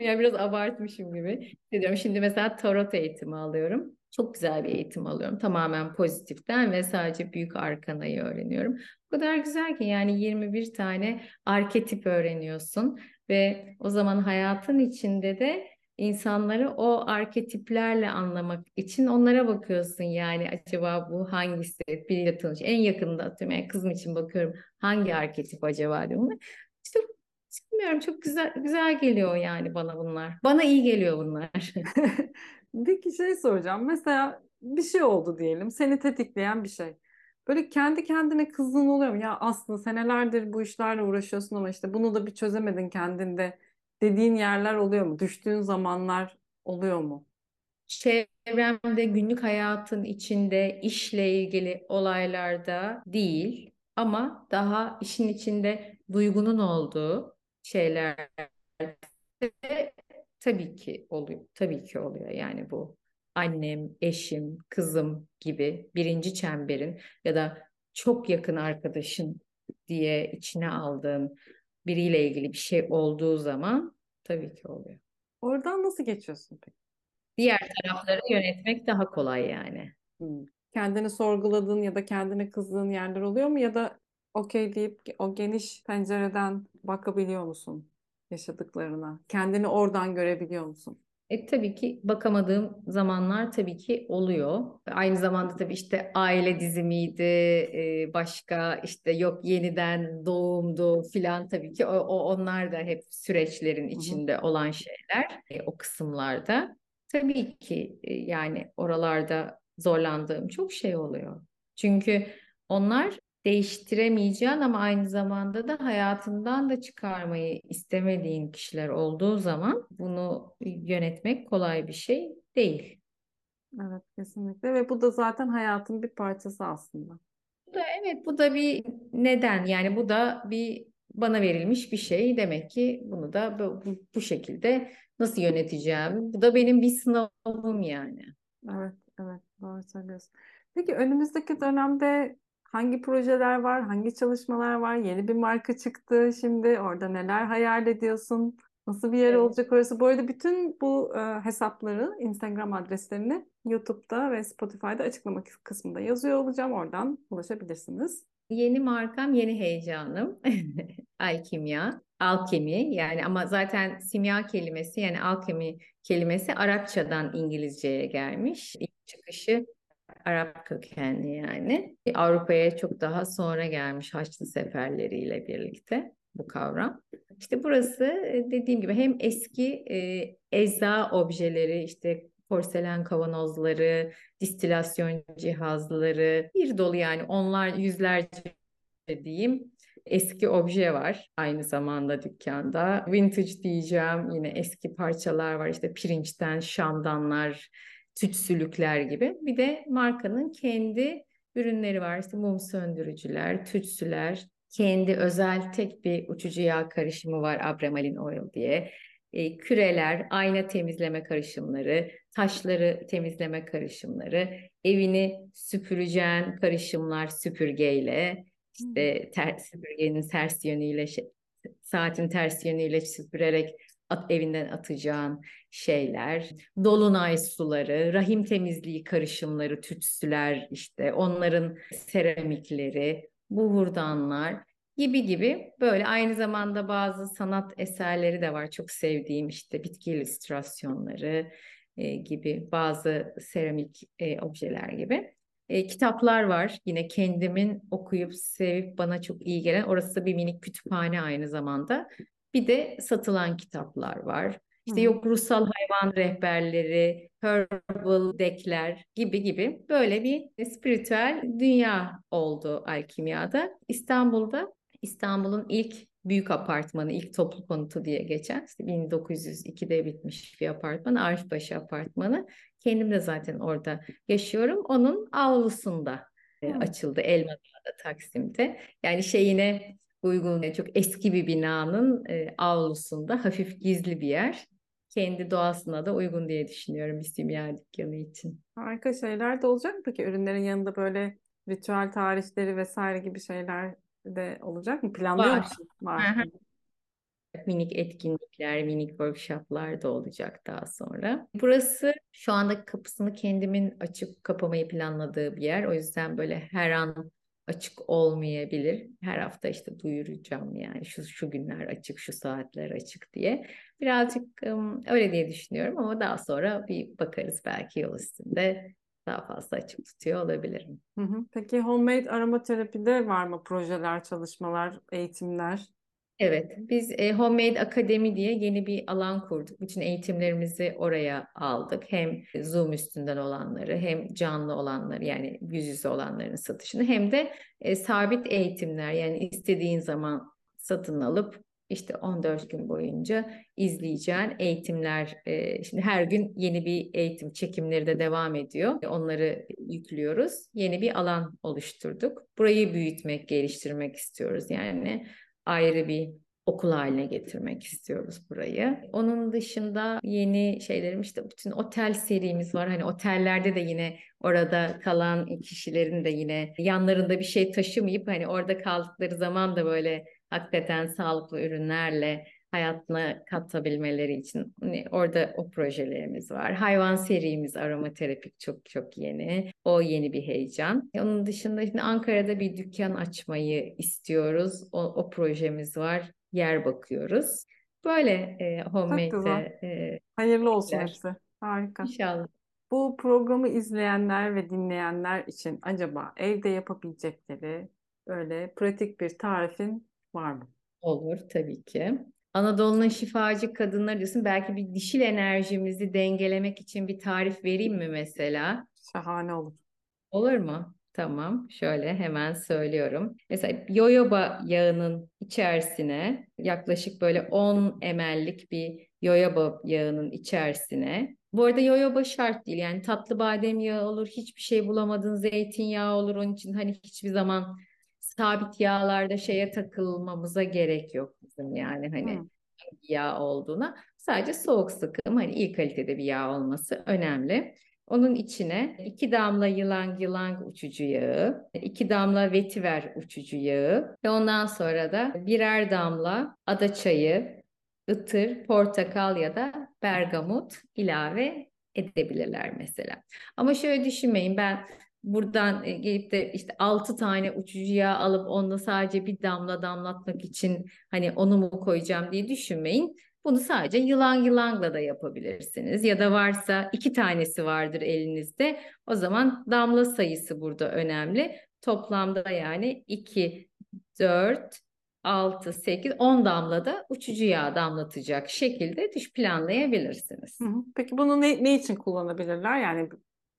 B: yani biraz abartmışım gibi hissediyorum. Şimdi mesela tarot eğitimi alıyorum. Çok güzel bir eğitim alıyorum. Tamamen pozitiften ve sadece büyük arkanayı öğreniyorum. O kadar güzel ki yani 21 tane arketip öğreniyorsun ve o zaman hayatın içinde de insanları o arketiplerle anlamak için onlara bakıyorsun. Yani acaba bu hangisi? Biriyle tanış en yakında atıyorum yani kızım için bakıyorum hangi arketip acaba diyorum işte bilmiyorum çok güzel güzel geliyor yani bana bunlar. Bana iyi geliyor bunlar
A: Peki şey soracağım. Mesela bir şey oldu diyelim. Seni tetikleyen bir şey. Böyle kendi kendine kızdığın oluyor mu? Ya aslında senelerdir bu işlerle uğraşıyorsun ama işte bunu da bir çözemedin kendinde dediğin yerler oluyor mu? Düştüğün zamanlar oluyor mu?
B: Çevremde günlük hayatın içinde işle ilgili olaylarda değil ama daha işin içinde duygunun olduğu şeyler tabii ki oluyor. Tabii ki oluyor yani bu annem, eşim, kızım gibi birinci çemberin ya da çok yakın arkadaşın diye içine aldığın biriyle ilgili bir şey olduğu zaman tabii ki oluyor.
A: Oradan nasıl geçiyorsun peki?
B: Diğer tarafları yönetmek daha kolay yani.
A: Hmm. Kendini sorguladığın ya da kendine kızdığın yerler oluyor mu ya da okey deyip o geniş pencereden bakabiliyor musun yaşadıklarına? Kendini oradan görebiliyor musun?
B: E, tabii ki bakamadığım zamanlar tabii ki oluyor. Aynı zamanda tabii işte aile dizimiydi, e, başka işte yok yeniden doğumdu filan tabii ki o, o onlar da hep süreçlerin içinde olan şeyler e, o kısımlarda. Tabii ki e, yani oralarda zorlandığım çok şey oluyor. Çünkü onlar değiştiremeyeceğin ama aynı zamanda da hayatından da çıkarmayı istemediğin kişiler olduğu zaman bunu yönetmek kolay bir şey değil.
A: Evet kesinlikle ve bu da zaten hayatın bir parçası aslında.
B: Bu da evet bu da bir neden yani bu da bir bana verilmiş bir şey demek ki bunu da bu, bu şekilde nasıl yöneteceğim bu da benim bir sınavım yani.
A: Evet evet doğru söylüyorsun. Peki önümüzdeki dönemde hangi projeler var, hangi çalışmalar var? Yeni bir marka çıktı şimdi. Orada neler hayal ediyorsun? Nasıl bir yer evet. olacak orası? Bu arada bütün bu e, hesapları, Instagram adreslerini YouTube'da ve Spotify'da açıklama kısmında yazıyor olacağım. Oradan ulaşabilirsiniz.
B: Yeni markam, yeni heyecanım. Alkimya, alkemi yani ama zaten simya kelimesi yani alkemi kelimesi Arapçadan İngilizceye gelmiş. İlk çıkışı Arap kökenli yani. Avrupa'ya çok daha sonra gelmiş Haçlı seferleriyle birlikte bu kavram. İşte burası e, dediğim gibi hem eski e, ecza objeleri işte porselen kavanozları, distilasyon cihazları, bir dolu yani onlar yüzlerce diyeyim eski obje var aynı zamanda dükkanda. Vintage diyeceğim yine eski parçalar var işte pirinçten şamdanlar, tütsülükler gibi. Bir de markanın kendi ürünleri var. İşte mum söndürücüler, tütsüler, kendi özel tek bir uçucu yağ karışımı var Abramalin Oil diye. E, küreler, ayna temizleme karışımları, taşları temizleme karışımları, evini süpüreceğin karışımlar süpürgeyle, işte ter, süpürgenin ters yönüyle, saatin ters yönüyle süpürerek at, evinden atacağın şeyler, dolunay suları, rahim temizliği karışımları, tütsüler işte onların seramikleri, buhurdanlar gibi gibi böyle aynı zamanda bazı sanat eserleri de var çok sevdiğim işte bitki illüstrasyonları e, gibi bazı seramik e, objeler gibi. E, kitaplar var yine kendimin okuyup sevip bana çok iyi gelen orası da bir minik kütüphane aynı zamanda. Bir de satılan kitaplar var. İşte Hı. yok ruhsal hayvan rehberleri, herbal dekler gibi gibi böyle bir spiritüel dünya oldu Alkimya'da. İstanbul'da İstanbul'un ilk büyük apartmanı, ilk toplu konutu diye geçen işte 1902'de bitmiş bir apartman, Arifbaşı apartmanı. Kendim de zaten orada yaşıyorum. Onun avlusunda e, açıldı Elmadağ'da Taksim'de. Yani şeyine uygun, çok eski bir binanın e, avlusunda hafif gizli bir yer. Kendi doğasına da uygun diye düşünüyorum bir simya dükkanı için.
A: Harika şeyler de olacak mı peki? Ürünlerin yanında böyle ritüel tarifleri vesaire gibi şeyler de olacak mı? Planlıyor Var. musun? Var.
B: Minik etkinlikler, minik workshoplar da olacak daha sonra. Burası şu anda kapısını kendimin açıp kapamayı planladığı bir yer. O yüzden böyle her an açık olmayabilir. Her hafta işte duyuracağım yani şu şu günler açık, şu saatler açık diye. Birazcık öyle diye düşünüyorum ama daha sonra bir bakarız belki yol üstünde daha fazla açık tutuyor olabilirim.
A: Peki homemade aromaterapide var mı projeler, çalışmalar, eğitimler?
B: Evet, biz e, Homemade Akademi diye yeni bir alan kurduk. Bütün eğitimlerimizi oraya aldık. Hem Zoom üstünden olanları, hem canlı olanları yani yüz yüze olanların satışını, hem de e, sabit eğitimler yani istediğin zaman satın alıp işte 14 gün boyunca izleyeceğin eğitimler. E, şimdi her gün yeni bir eğitim çekimleri de devam ediyor. Onları yüklüyoruz. Yeni bir alan oluşturduk. Burayı büyütmek, geliştirmek istiyoruz. Yani ayrı bir okul haline getirmek istiyoruz burayı. Onun dışında yeni şeylerim işte bütün otel serimiz var. Hani otellerde de yine orada kalan kişilerin de yine yanlarında bir şey taşımayıp hani orada kaldıkları zaman da böyle hakikaten sağlıklı ürünlerle hayatına katabilmeleri için hani orada o projelerimiz var. Hayvan serimiz aromaterapik çok çok yeni. O yeni bir heyecan. Onun dışında şimdi Ankara'da bir dükkan açmayı istiyoruz. O, o projemiz var. Yer bakıyoruz. Böyle e, homemade'de.
A: E, Hayırlı olsun hepsi. Harika.
B: İnşallah.
A: Bu programı izleyenler ve dinleyenler için acaba evde yapabilecekleri böyle pratik bir tarifin var mı?
B: Olur tabii ki. Anadolu'nun şifacı kadınları diyorsun. Belki bir dişil enerjimizi dengelemek için bir tarif vereyim mi mesela?
A: Şahane olur.
B: Olur mu? Tamam. Şöyle hemen söylüyorum. Mesela yoyoba yağının içerisine yaklaşık böyle 10 ml'lik bir yoyoba yağının içerisine bu arada yoyoba şart değil. Yani tatlı badem yağı olur, hiçbir şey bulamadın zeytinyağı olur. Onun için hani hiçbir zaman sabit yağlarda şeye takılmamıza gerek yok bizim yani hani hmm. yağ olduğuna. Sadece soğuk sıkım hani iyi kalitede bir yağ olması önemli. Onun içine iki damla yılan yılan uçucu yağı, iki damla vetiver uçucu yağı ve ondan sonra da birer damla ada çayı, ıtır, portakal ya da bergamot ilave edebilirler mesela. Ama şöyle düşünmeyin ben buradan e, gelip de işte 6 tane uçucu yağ alıp onunla sadece bir damla damlatmak için hani onu mu koyacağım diye düşünmeyin. Bunu sadece yılan yılanla da yapabilirsiniz. Ya da varsa iki tanesi vardır elinizde. O zaman damla sayısı burada önemli. Toplamda yani 2, 4, 6, 8, 10 damla da uçucu yağ damlatacak şekilde düş planlayabilirsiniz.
A: Peki bunu ne, ne için kullanabilirler? Yani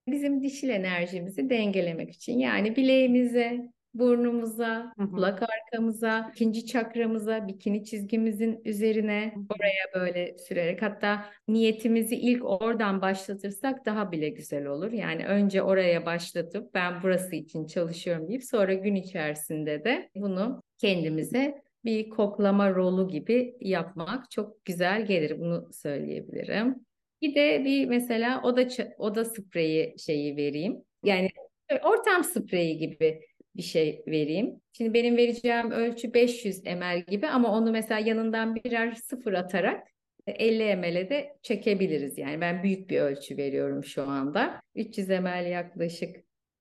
B: bizim dişil enerjimizi dengelemek için. Yani bileğimize, burnumuza, hı hı. kulak arkamıza, ikinci çakramıza, bikini çizgimizin üzerine hı hı. oraya böyle sürerek hatta niyetimizi ilk oradan başlatırsak daha bile güzel olur. Yani önce oraya başlatıp ben burası için çalışıyorum deyip sonra gün içerisinde de bunu kendimize bir koklama rolu gibi yapmak çok güzel gelir. Bunu söyleyebilirim. Bir de bir mesela oda oda spreyi şeyi vereyim. Yani ortam spreyi gibi bir şey vereyim. Şimdi benim vereceğim ölçü 500 ml gibi ama onu mesela yanından birer sıfır atarak 50 ml'e de çekebiliriz. Yani ben büyük bir ölçü veriyorum şu anda. 300 ml yaklaşık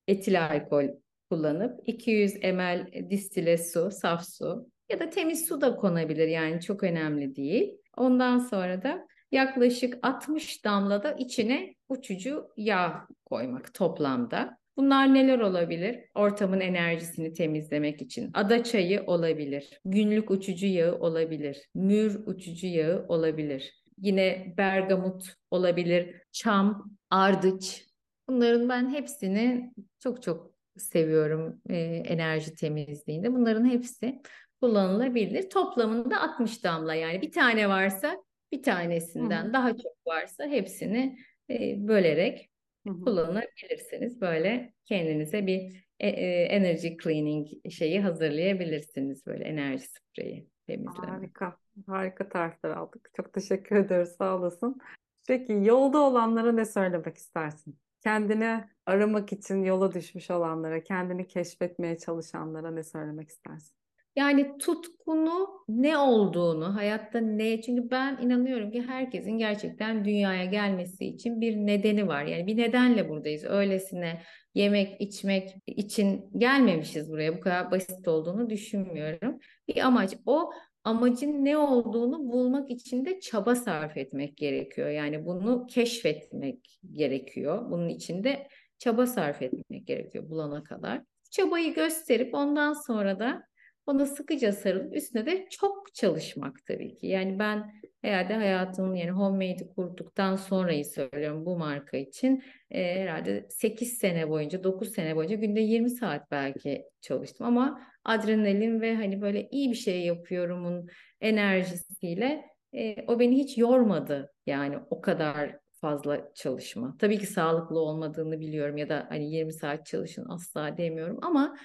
B: etil alkol kullanıp 200 ml distile su, saf su ya da temiz su da konabilir yani çok önemli değil. Ondan sonra da yaklaşık 60 damla da içine uçucu yağ koymak toplamda. Bunlar neler olabilir? Ortamın enerjisini temizlemek için. Ada çayı olabilir. Günlük uçucu yağı olabilir. Mür uçucu yağı olabilir. Yine bergamot olabilir. Çam, ardıç. Bunların ben hepsini çok çok seviyorum e, enerji temizliğinde. Bunların hepsi kullanılabilir. Toplamında 60 damla yani bir tane varsa bir tanesinden Hı. daha çok varsa hepsini e, bölerek Hı. kullanabilirsiniz. Böyle kendinize bir e, e, energy cleaning şeyi hazırlayabilirsiniz. Böyle enerji spreyi temizleme.
A: Harika. Harika tarifler aldık. Çok teşekkür ederiz. Sağ olasın. Peki yolda olanlara ne söylemek istersin? Kendini aramak için yola düşmüş olanlara, kendini keşfetmeye çalışanlara ne söylemek istersin?
B: Yani tutkunu ne olduğunu, hayatta ne? Çünkü ben inanıyorum ki herkesin gerçekten dünyaya gelmesi için bir nedeni var. Yani bir nedenle buradayız. Öylesine yemek, içmek için gelmemişiz buraya. Bu kadar basit olduğunu düşünmüyorum. Bir amaç o amacın ne olduğunu bulmak için de çaba sarf etmek gerekiyor. Yani bunu keşfetmek gerekiyor. Bunun için de çaba sarf etmek gerekiyor bulana kadar. Çabayı gösterip ondan sonra da ona sıkıca sarılıp üstüne de çok çalışmak tabii ki. Yani ben herhalde hayatımın yani Homemade'i kurduktan sonrayı söylüyorum bu marka için. E, herhalde 8 sene boyunca, 9 sene boyunca günde 20 saat belki çalıştım ama adrenalin ve hani böyle iyi bir şey yapıyorumun enerjisiyle e, o beni hiç yormadı. Yani o kadar fazla çalışma. Tabii ki sağlıklı olmadığını biliyorum ya da hani 20 saat çalışın asla demiyorum ama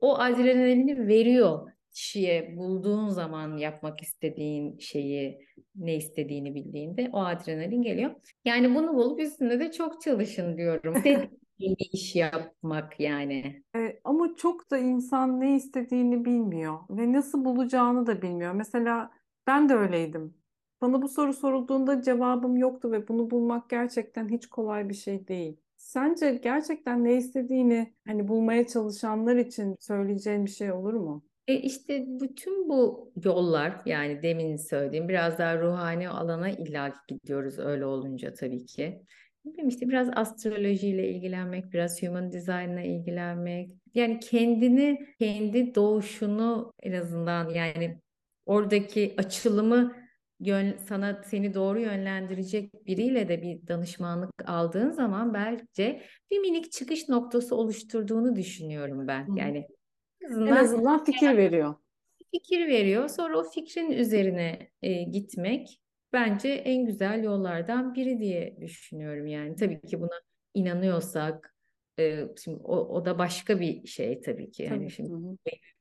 B: o adrenalini veriyor kişiye bulduğun zaman yapmak istediğin şeyi ne istediğini bildiğinde o adrenalin geliyor. Yani bunu bulup üstünde de çok çalışın diyorum. Bir iş yapmak yani.
A: E, ama çok da insan ne istediğini bilmiyor ve nasıl bulacağını da bilmiyor. Mesela ben de öyleydim. Bana bu soru sorulduğunda cevabım yoktu ve bunu bulmak gerçekten hiç kolay bir şey değil. Sence gerçekten ne istediğini hani bulmaya çalışanlar için söyleyeceğin bir şey olur mu?
B: E işte bütün bu yollar yani demin söylediğim biraz daha ruhani alana illa gidiyoruz öyle olunca tabii ki. Bilmiyorum işte biraz astrolojiyle ilgilenmek, biraz human design'la ilgilenmek. Yani kendini, kendi doğuşunu en azından yani oradaki açılımı yön, sana seni doğru yönlendirecek biriyle de bir danışmanlık aldığın zaman bence bir minik çıkış noktası oluşturduğunu düşünüyorum ben. Yani
A: en azından, en azından fikir veriyor.
B: Fikir veriyor. Sonra o fikrin üzerine e, gitmek bence en güzel yollardan biri diye düşünüyorum yani. Tabii ki buna inanıyorsak e, şimdi o, o da başka bir şey tabii ki. Tabii. Yani şimdi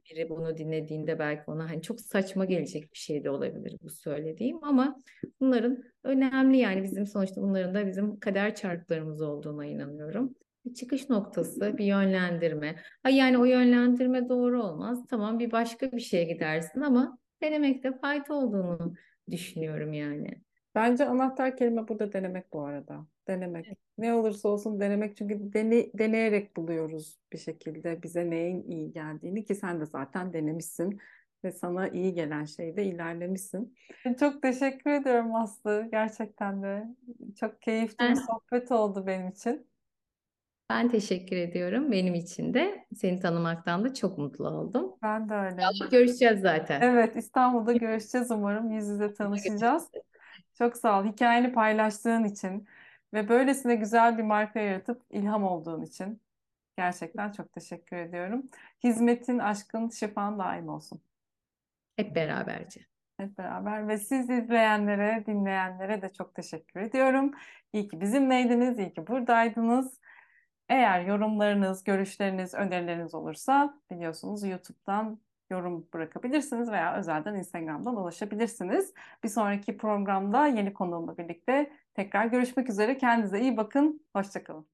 B: biri bunu dinlediğinde belki ona hani çok saçma gelecek bir şey de olabilir bu söylediğim ama bunların önemli yani bizim sonuçta bunların da bizim kader çarklarımız olduğuna inanıyorum. Bir çıkış noktası, bir yönlendirme. Ha yani o yönlendirme doğru olmaz. Tamam bir başka bir şeye gidersin ama denemekte fayda olduğunu düşünüyorum yani.
A: Bence anahtar kelime burada denemek bu arada. Denemek. Evet. Ne olursa olsun denemek çünkü dene, deneyerek buluyoruz bir şekilde bize neyin iyi geldiğini ki sen de zaten denemişsin ve sana iyi gelen şeyde ilerlemişsin. Çok teşekkür ediyorum Aslı gerçekten de. Çok keyifli ben, bir sohbet oldu benim için.
B: Ben teşekkür ediyorum. Benim için de seni tanımaktan da çok mutlu oldum.
A: Ben de öyle.
B: Görüşeceğiz zaten.
A: Evet İstanbul'da görüşeceğiz umarım. Yüz yüze tanışacağız. Çok sağ ol. Hikayeni paylaştığın için ve böylesine güzel bir marka yaratıp ilham olduğun için gerçekten çok teşekkür ediyorum. Hizmetin, aşkın, şifan daim olsun.
B: Hep beraberce.
A: Hep beraber ve siz izleyenlere, dinleyenlere de çok teşekkür ediyorum. İyi ki bizimleydiniz, iyi ki buradaydınız. Eğer yorumlarınız, görüşleriniz, önerileriniz olursa biliyorsunuz YouTube'dan yorum bırakabilirsiniz veya özelden Instagram'dan ulaşabilirsiniz. Bir sonraki programda yeni konuğumla birlikte tekrar görüşmek üzere. Kendinize iyi bakın. Hoşçakalın.